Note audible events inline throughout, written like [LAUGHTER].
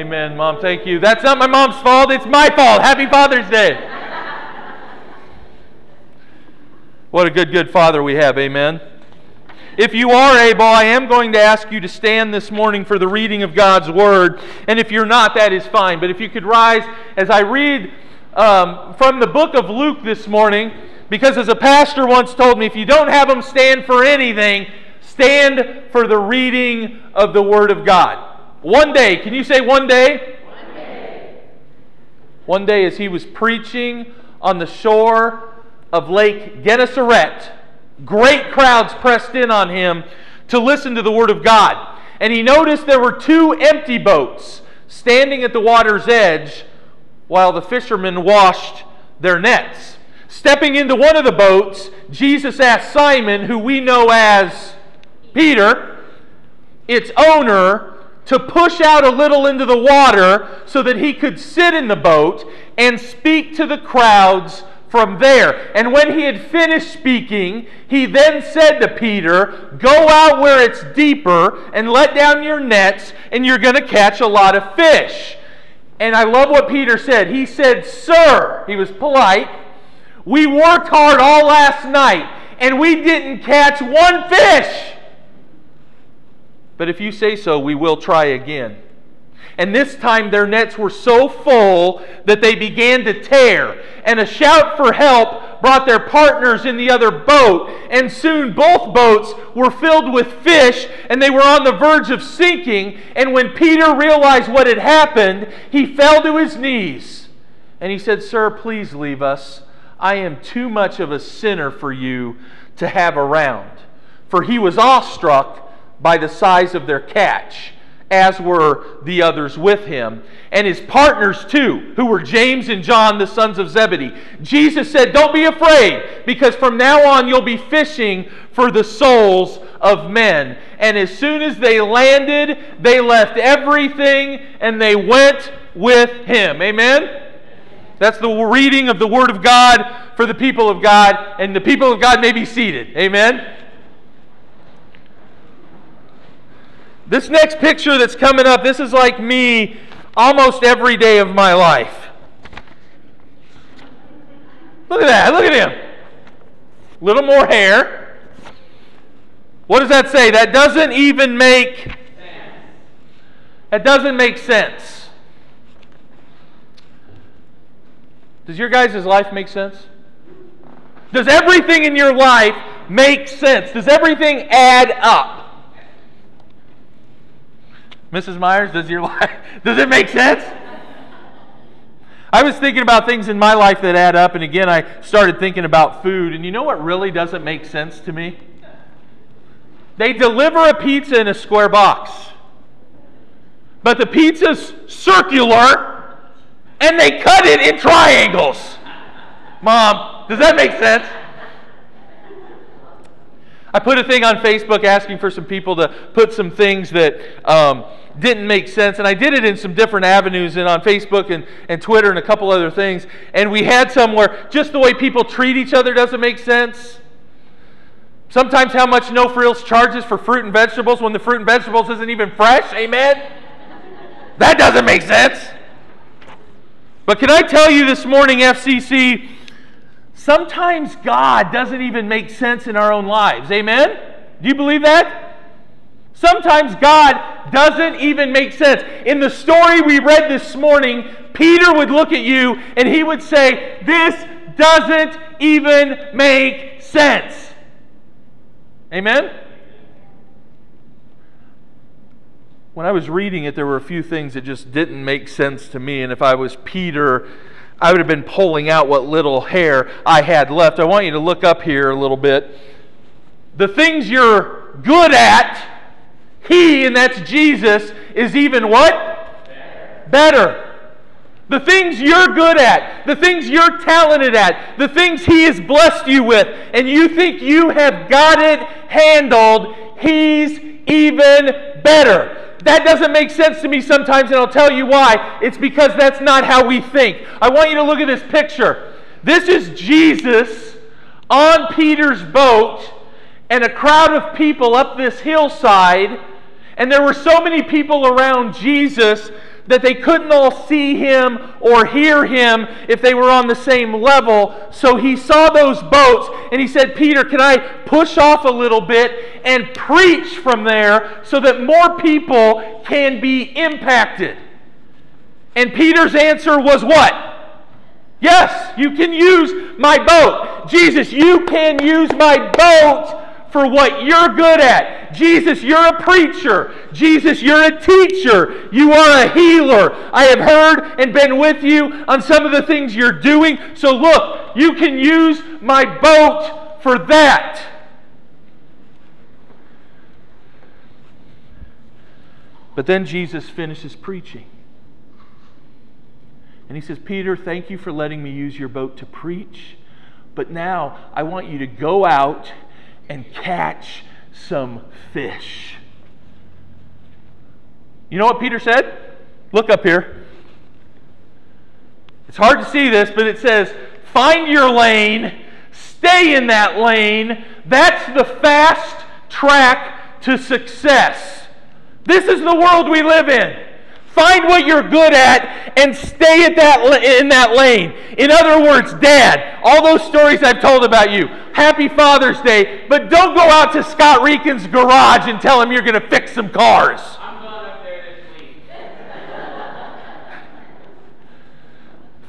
Amen, Mom. Thank you. That's not my mom's fault. It's my fault. Happy Father's Day. what a good, good father we have. Amen. If you are able, I am going to ask you to stand this morning for the reading of God's Word. And if you're not, that is fine. But if you could rise as I read um, from the book of Luke this morning, because as a pastor once told me, if you don't have them stand for anything, stand for the reading of the Word of God. One day, can you say one day? One day. One day, as he was preaching on the shore of Lake Gennesaret, great crowds pressed in on him to listen to the Word of God. And he noticed there were two empty boats standing at the water's edge while the fishermen washed their nets. Stepping into one of the boats, Jesus asked Simon, who we know as Peter, its owner, to push out a little into the water so that he could sit in the boat and speak to the crowds from there. And when he had finished speaking, he then said to Peter, Go out where it's deeper and let down your nets, and you're going to catch a lot of fish. And I love what Peter said. He said, Sir, he was polite, we worked hard all last night, and we didn't catch one fish. But if you say so, we will try again. And this time their nets were so full that they began to tear. And a shout for help brought their partners in the other boat. And soon both boats were filled with fish and they were on the verge of sinking. And when Peter realized what had happened, he fell to his knees. And he said, Sir, please leave us. I am too much of a sinner for you to have around. For he was awestruck by the size of their catch, as were the others with him, and his partners too, who were James and John, the sons of Zebedee. Jesus said, Don't be afraid, because from now on you'll be fishing for the souls of men. And as soon as they landed, they left everything and they went with him. Amen? That's the reading of the Word of God for the people of God, and the people of God may be seated. Amen? This next picture that's coming up, this is like me almost every day of my life. Look at that. Look at him. Little more hair. What does that say? That doesn't even make That doesn't make sense. Does your guys' life make sense? Does everything in your life make sense? Does everything add up? Mrs. Myers, does your [LAUGHS] life does it make sense? I was thinking about things in my life that add up, and again, I started thinking about food. And you know what really doesn't make sense to me? They deliver a pizza in a square box, but the pizza's circular, and they cut it in triangles. Mom, does that make sense? I put a thing on Facebook asking for some people to put some things that um, didn't make sense. And I did it in some different avenues and on Facebook and, and Twitter and a couple other things. And we had some where just the way people treat each other doesn't make sense. Sometimes how much No Frills charges for fruit and vegetables when the fruit and vegetables isn't even fresh. Amen? That doesn't make sense. But can I tell you this morning, FCC, sometimes God doesn't even make sense in our own lives. Amen? Do you believe that? Sometimes God doesn't even make sense. In the story we read this morning, Peter would look at you and he would say, This doesn't even make sense. Amen? When I was reading it, there were a few things that just didn't make sense to me. And if I was Peter, I would have been pulling out what little hair I had left. I want you to look up here a little bit. The things you're good at he, and that's Jesus, is even what? Better. The things you're good at, the things you're talented at, the things He has blessed you with, and you think you have got it handled, He's even better. That doesn't make sense to me sometimes, and I'll tell you why. It's because that's not how we think. I want you to look at this picture. This is Jesus on Peter's boat, and a crowd of people up this hillside and there were so many people around Jesus that they couldn't all see him or hear him if they were on the same level. So he saw those boats and he said, Peter, can I push off a little bit and preach from there so that more people can be impacted? And Peter's answer was what? Yes, you can use my boat. Jesus, you can use my boat for what you're good at. Jesus, you're a preacher. Jesus, you're a teacher. You are a healer. I have heard and been with you on some of the things you're doing. So look, you can use my boat for that. But then Jesus finishes preaching. And he says, Peter, thank you for letting me use your boat to preach. But now I want you to go out and catch some fish. You know what Peter said? Look up here. It's hard to see this, but it says, Find your lane, stay in that lane. That's the fast track to success. This is the world we live in. Find what you're good at and stay at that in that lane. In other words, dad, all those stories I've told about you. Happy Father's Day, but don't go out to Scott Reekin's garage and tell him you're going to fix some cars. I'm going up there this week.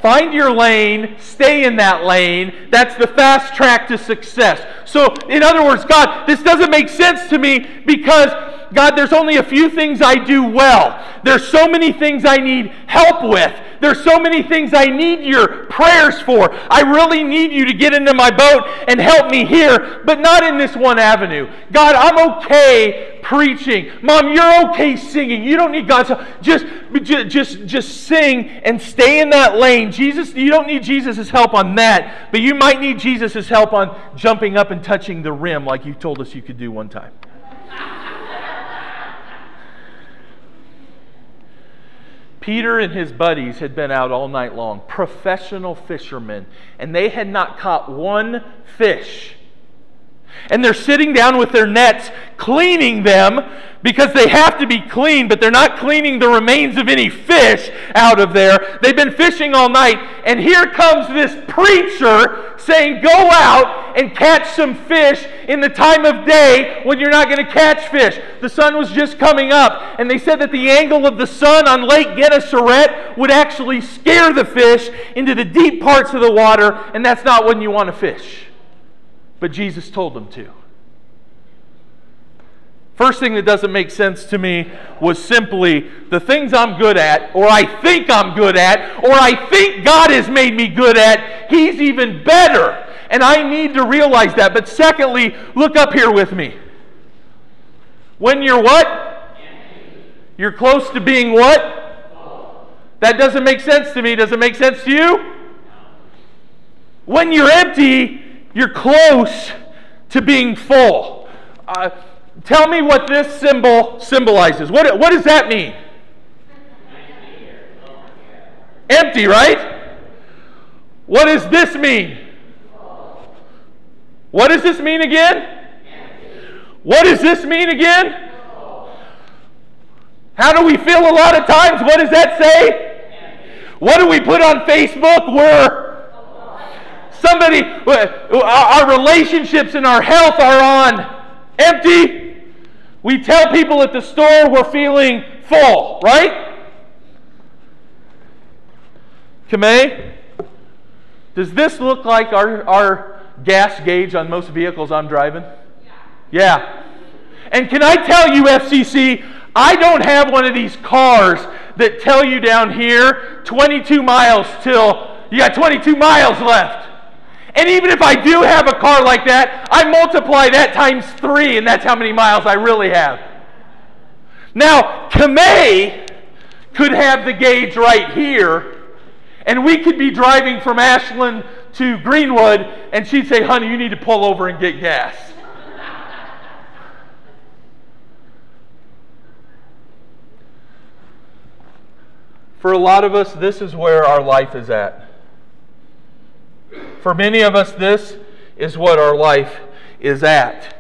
Find your lane, stay in that lane. That's the fast track to success. So, in other words, God, this doesn't make sense to me because God, there's only a few things I do well. There's so many things I need help with. There's so many things I need your prayers for. I really need you to get into my boat and help me here, but not in this one avenue. God, I'm okay preaching. Mom, you're okay singing. You don't need God's help. Just, just, just sing and stay in that lane. Jesus, you don't need Jesus' help on that, but you might need Jesus' help on jumping up and touching the rim like you told us you could do one time. Peter and his buddies had been out all night long, professional fishermen, and they had not caught one fish. And they're sitting down with their nets, cleaning them because they have to be clean, but they're not cleaning the remains of any fish out of there. They've been fishing all night, and here comes this preacher saying, Go out and catch some fish in the time of day when you're not going to catch fish. The sun was just coming up, and they said that the angle of the sun on Lake Gennesaret would actually scare the fish into the deep parts of the water, and that's not when you want to fish. But Jesus told them to. First thing that doesn't make sense to me was simply the things I'm good at, or I think I'm good at, or I think God has made me good at, He's even better. And I need to realize that. But secondly, look up here with me. When you're what? You're close to being what? That doesn't make sense to me. Does it make sense to you? When you're empty, you're close to being full. Uh, Tell me what this symbol symbolizes. What, what does that mean? Empty, right? What does this mean? What does this mean again? What does this mean again? How do we feel a lot of times? What does that say? What do we put on Facebook? We're somebody, uh, our relationships and our health are on empty. We tell people at the store we're feeling full, right? Kamei, does this look like our, our gas gauge on most vehicles I'm driving? Yeah. yeah. And can I tell you, FCC, I don't have one of these cars that tell you down here 22 miles till you got 22 miles left. And even if I do have a car like that, I multiply that times three, and that's how many miles I really have. Now, Kamei could have the gauge right here, and we could be driving from Ashland to Greenwood, and she'd say, Honey, you need to pull over and get gas. For a lot of us, this is where our life is at. For many of us, this is what our life is at.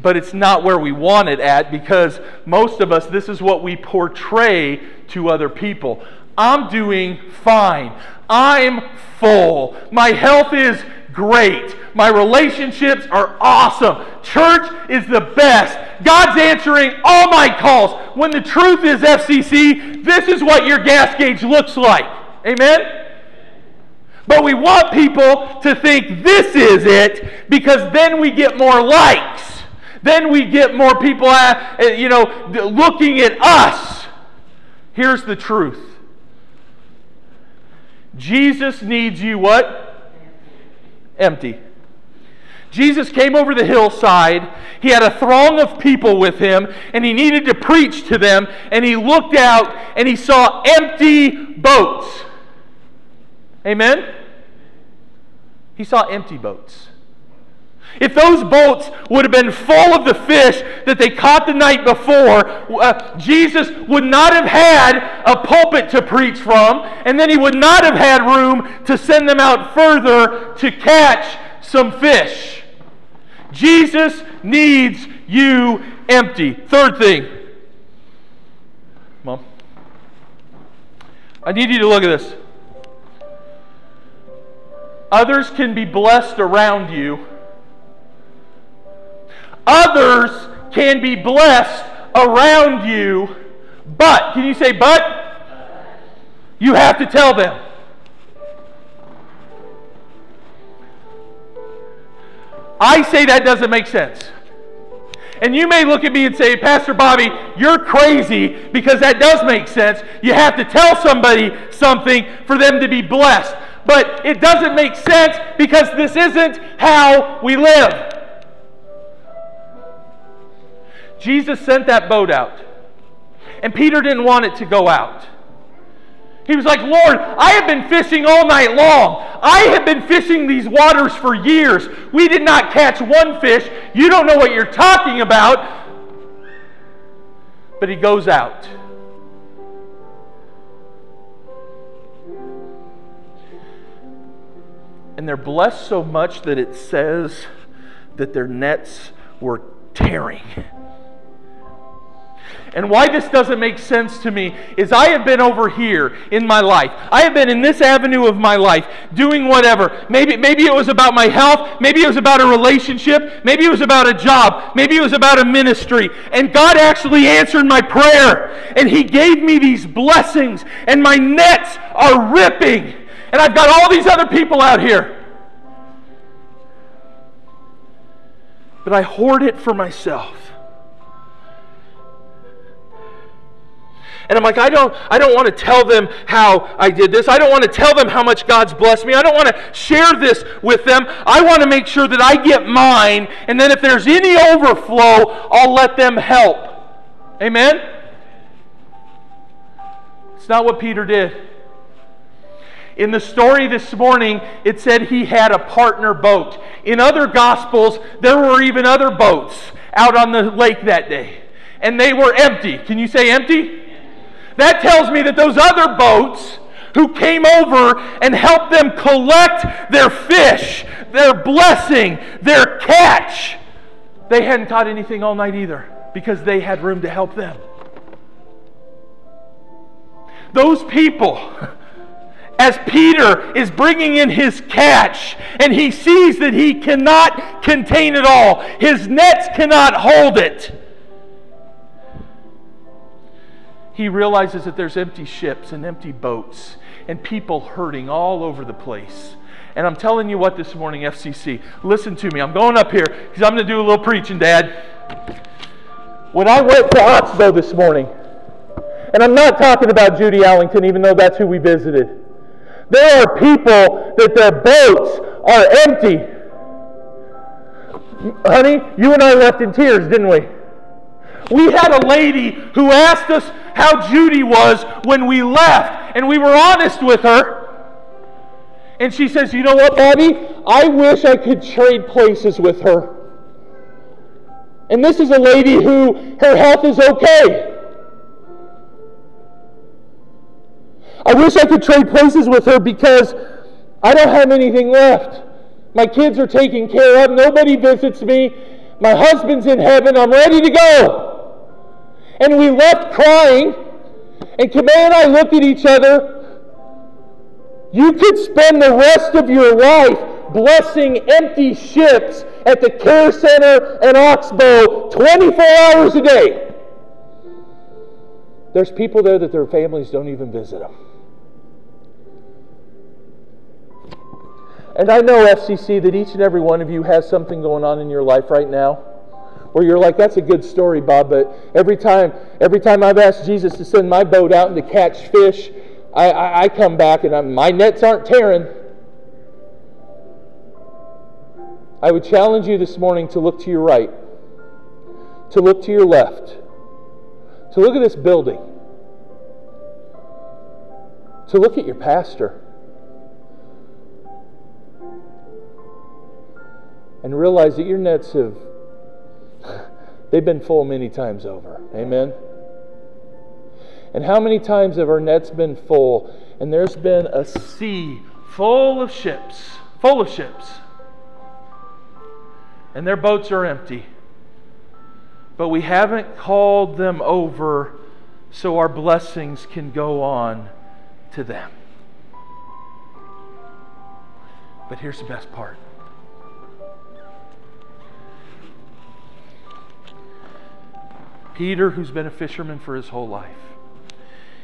but it's not where we want it at because most of us, this is what we portray to other people. I'm doing fine. I'm full. My health is great. My relationships are awesome. Church is the best. God's answering all my calls. When the truth is, FCC, this is what your gas gauge looks like. Amen? But we want people to think this is it because then we get more likes. Then we get more people, at, uh, you know, looking at us. Here's the truth. Jesus needs you what? Empty. Jesus came over the hillside. He had a throng of people with him, and he needed to preach to them. And he looked out and he saw empty boats. Amen? He saw empty boats. If those boats would have been full of the fish that they caught the night before, uh, Jesus would not have had a pulpit to preach from, and then he would not have had room to send them out further to catch some fish. Jesus needs you empty. Third thing. Mom. I need you to look at this. Others can be blessed around you. Others can be blessed around you, but, can you say, but? You have to tell them. I say that doesn't make sense. And you may look at me and say, Pastor Bobby, you're crazy because that does make sense. You have to tell somebody something for them to be blessed. But it doesn't make sense because this isn't how we live. Jesus sent that boat out, and Peter didn't want it to go out. He was like, Lord, I have been fishing all night long. I have been fishing these waters for years. We did not catch one fish. You don't know what you're talking about. But he goes out. And they're blessed so much that it says that their nets were tearing. And why this doesn't make sense to me is I have been over here in my life. I have been in this avenue of my life doing whatever. Maybe, maybe it was about my health. Maybe it was about a relationship. Maybe it was about a job. Maybe it was about a ministry. And God actually answered my prayer. And He gave me these blessings. And my nets are ripping. And I've got all these other people out here. But I hoard it for myself. And I'm like, I don't, I don't want to tell them how I did this. I don't want to tell them how much God's blessed me. I don't want to share this with them. I want to make sure that I get mine. And then if there's any overflow, I'll let them help. Amen? It's not what Peter did. In the story this morning, it said he had a partner boat. In other gospels, there were even other boats out on the lake that day. And they were empty. Can you say empty? That tells me that those other boats who came over and helped them collect their fish, their blessing, their catch, they hadn't caught anything all night either because they had room to help them. Those people, as Peter is bringing in his catch and he sees that he cannot contain it all, his nets cannot hold it he realizes that there's empty ships and empty boats and people hurting all over the place. And I'm telling you what this morning, FCC, listen to me. I'm going up here because I'm going to do a little preaching, Dad. When I went to Oxbow this morning, and I'm not talking about Judy Allington, even though that's who we visited, there are people that their boats are empty. Honey, you and I left in tears, didn't we? We had a lady who asked us how Judy was when we left, and we were honest with her. And she says, You know what, Bobby? I wish I could trade places with her. And this is a lady who her health is okay. I wish I could trade places with her because I don't have anything left. My kids are taken care of. Nobody visits me. My husband's in heaven. I'm ready to go. And we left crying. And Kamei and I looked at each other. You could spend the rest of your life blessing empty ships at the care center in Oxbow 24 hours a day. There's people there that their families don't even visit them. And I know, FCC, that each and every one of you has something going on in your life right now where you're like, that's a good story, Bob, but every time, every time I've asked Jesus to send my boat out and to catch fish, I, I, I come back and I'm, my nets aren't tearing. I would challenge you this morning to look to your right, to look to your left, to look at this building, to look at your pastor. And realize that your nets have [LAUGHS] they've been full many times over. Amen. And how many times have our nets been full and there's been a sea full of ships, full of ships. And their boats are empty. But we haven't called them over so our blessings can go on to them. But here's the best part Peter, who's been a fisherman for his whole life.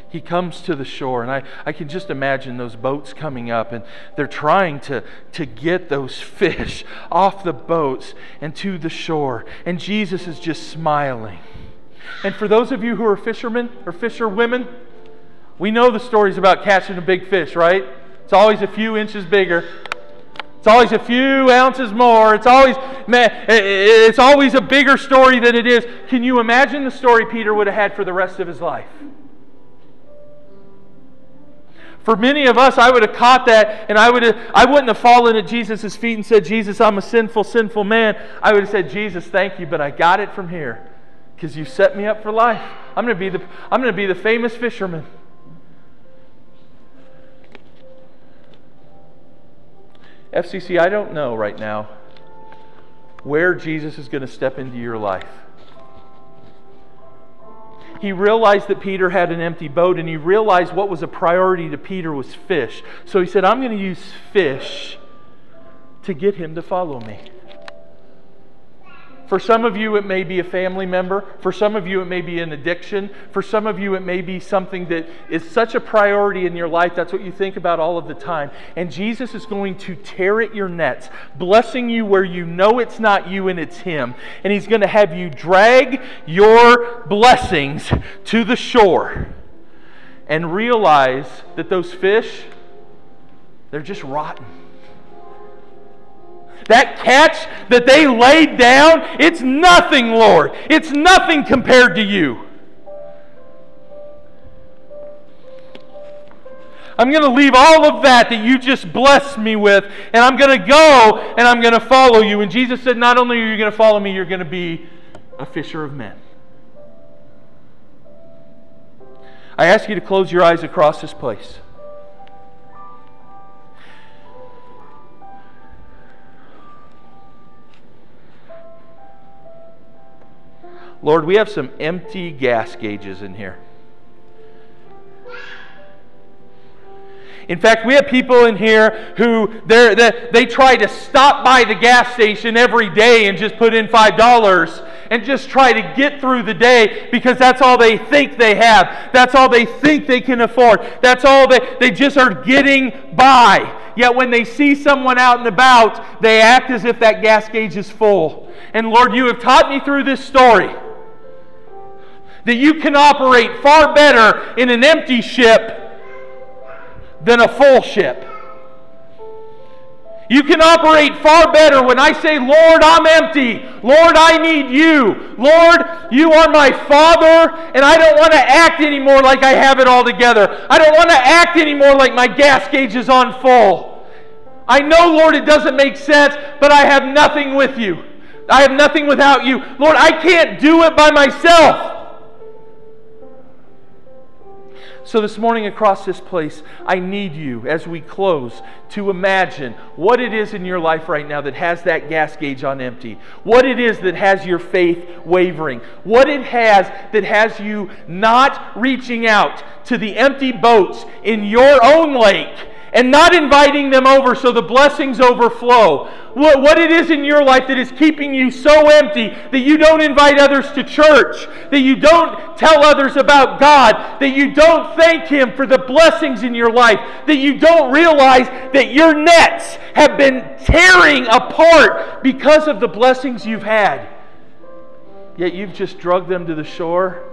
He comes to the shore, and I, I can just imagine those boats coming up, and they're trying to, to get those [LAUGHS] fish off the boats and to the shore. And Jesus is just smiling. And for those of you who are fishermen or fisherwomen, we know the stories about catching a big fish, right? It's always a few inches bigger. It's always a few ounces more. It's always, it's always a bigger story than it is. Can you imagine the story Peter would have had for the rest of his life? For many of us, I would have caught that and I, would have, I wouldn't have fallen at Jesus' feet and said, Jesus, I'm a sinful, sinful man. I would have said, Jesus, thank you, but I got it from here because you set me up for life. I'm going to be the, I'm going to be the famous fisherman. FCC, I don't know right now where Jesus is going to step into your life. He realized that Peter had an empty boat and he realized what was a priority to Peter was fish. So he said, I'm going to use fish to get him to follow me. For some of you, it may be a family member. For some of you, it may be an addiction. For some of you, it may be something that is such a priority in your life. That's what you think about all of the time. And Jesus is going to tear at your nets, blessing you where you know it's not you and it's Him. And He's going to have you drag your blessings to the shore and realize that those fish, they're just rotten. That catch that they laid down, it's nothing, Lord. It's nothing compared to you. I'm going to leave all of that that you just blessed me with, and I'm going to go and I'm going to follow you. And Jesus said, Not only are you going to follow me, you're going to be a fisher of men. I ask you to close your eyes across this place. Lord, we have some empty gas gauges in here. In fact, we have people in here who they they try to stop by the gas station every day and just put in $5 and just try to get through the day because that's all they think they have. That's all they think they can afford. That's all they, they just are getting by. Yet when they see someone out and about, they act as if that gas gauge is full. And Lord, you have taught me through this story that you can operate far better in an empty ship than a full ship. You can operate far better when I say, Lord, I'm empty. Lord, I need you. Lord, you are my Father, and I don't want to act anymore like I have it all together. I don't want to act anymore like my gas gauge is on full. I know, Lord, it doesn't make sense, but I have nothing with you. I have nothing without you. Lord, I can't do it by myself. So, this morning across this place, I need you as we close to imagine what it is in your life right now that has that gas gauge on empty, what it is that has your faith wavering, what it has that has you not reaching out to the empty boats in your own lake and not inviting them over so the blessings overflow. What, what it is in your life that is keeping you so empty that you don't invite others to church, that you don't tell others about God, that you don't thank Him for the blessings in your life, that you don't realize that your nets have been tearing apart because of the blessings you've had. Yet you've just drugged them to the shore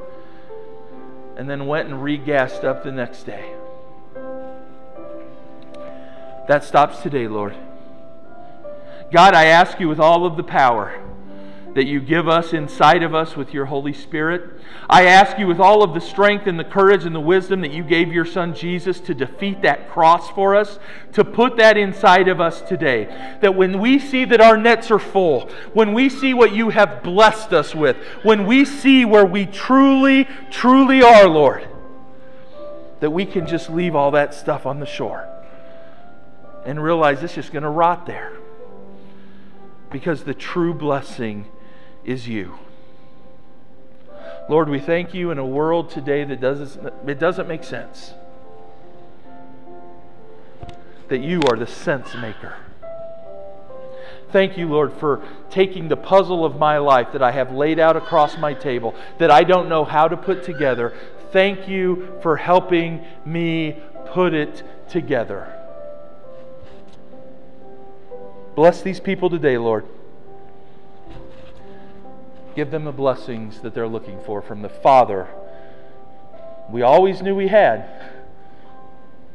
and then went and regassed up the next day. That stops today, Lord. God, I ask you with all of the power that you give us inside of us with your Holy Spirit. I ask you with all of the strength and the courage and the wisdom that you gave your Son Jesus to defeat that cross for us, to put that inside of us today. That when we see that our nets are full, when we see what you have blessed us with, when we see where we truly, truly are, Lord, that we can just leave all that stuff on the shore and realize it's just going to rot there. Because the true blessing is you. Lord, we thank you in a world today that doesn't, it doesn't make sense. That you are the sense maker. Thank you, Lord, for taking the puzzle of my life that I have laid out across my table that I don't know how to put together. Thank you for helping me put it together. Bless these people today, Lord. Give them the blessings that they're looking for from the Father we always knew we had,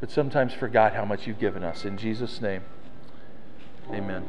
but sometimes forgot how much you've given us. In Jesus' name, amen.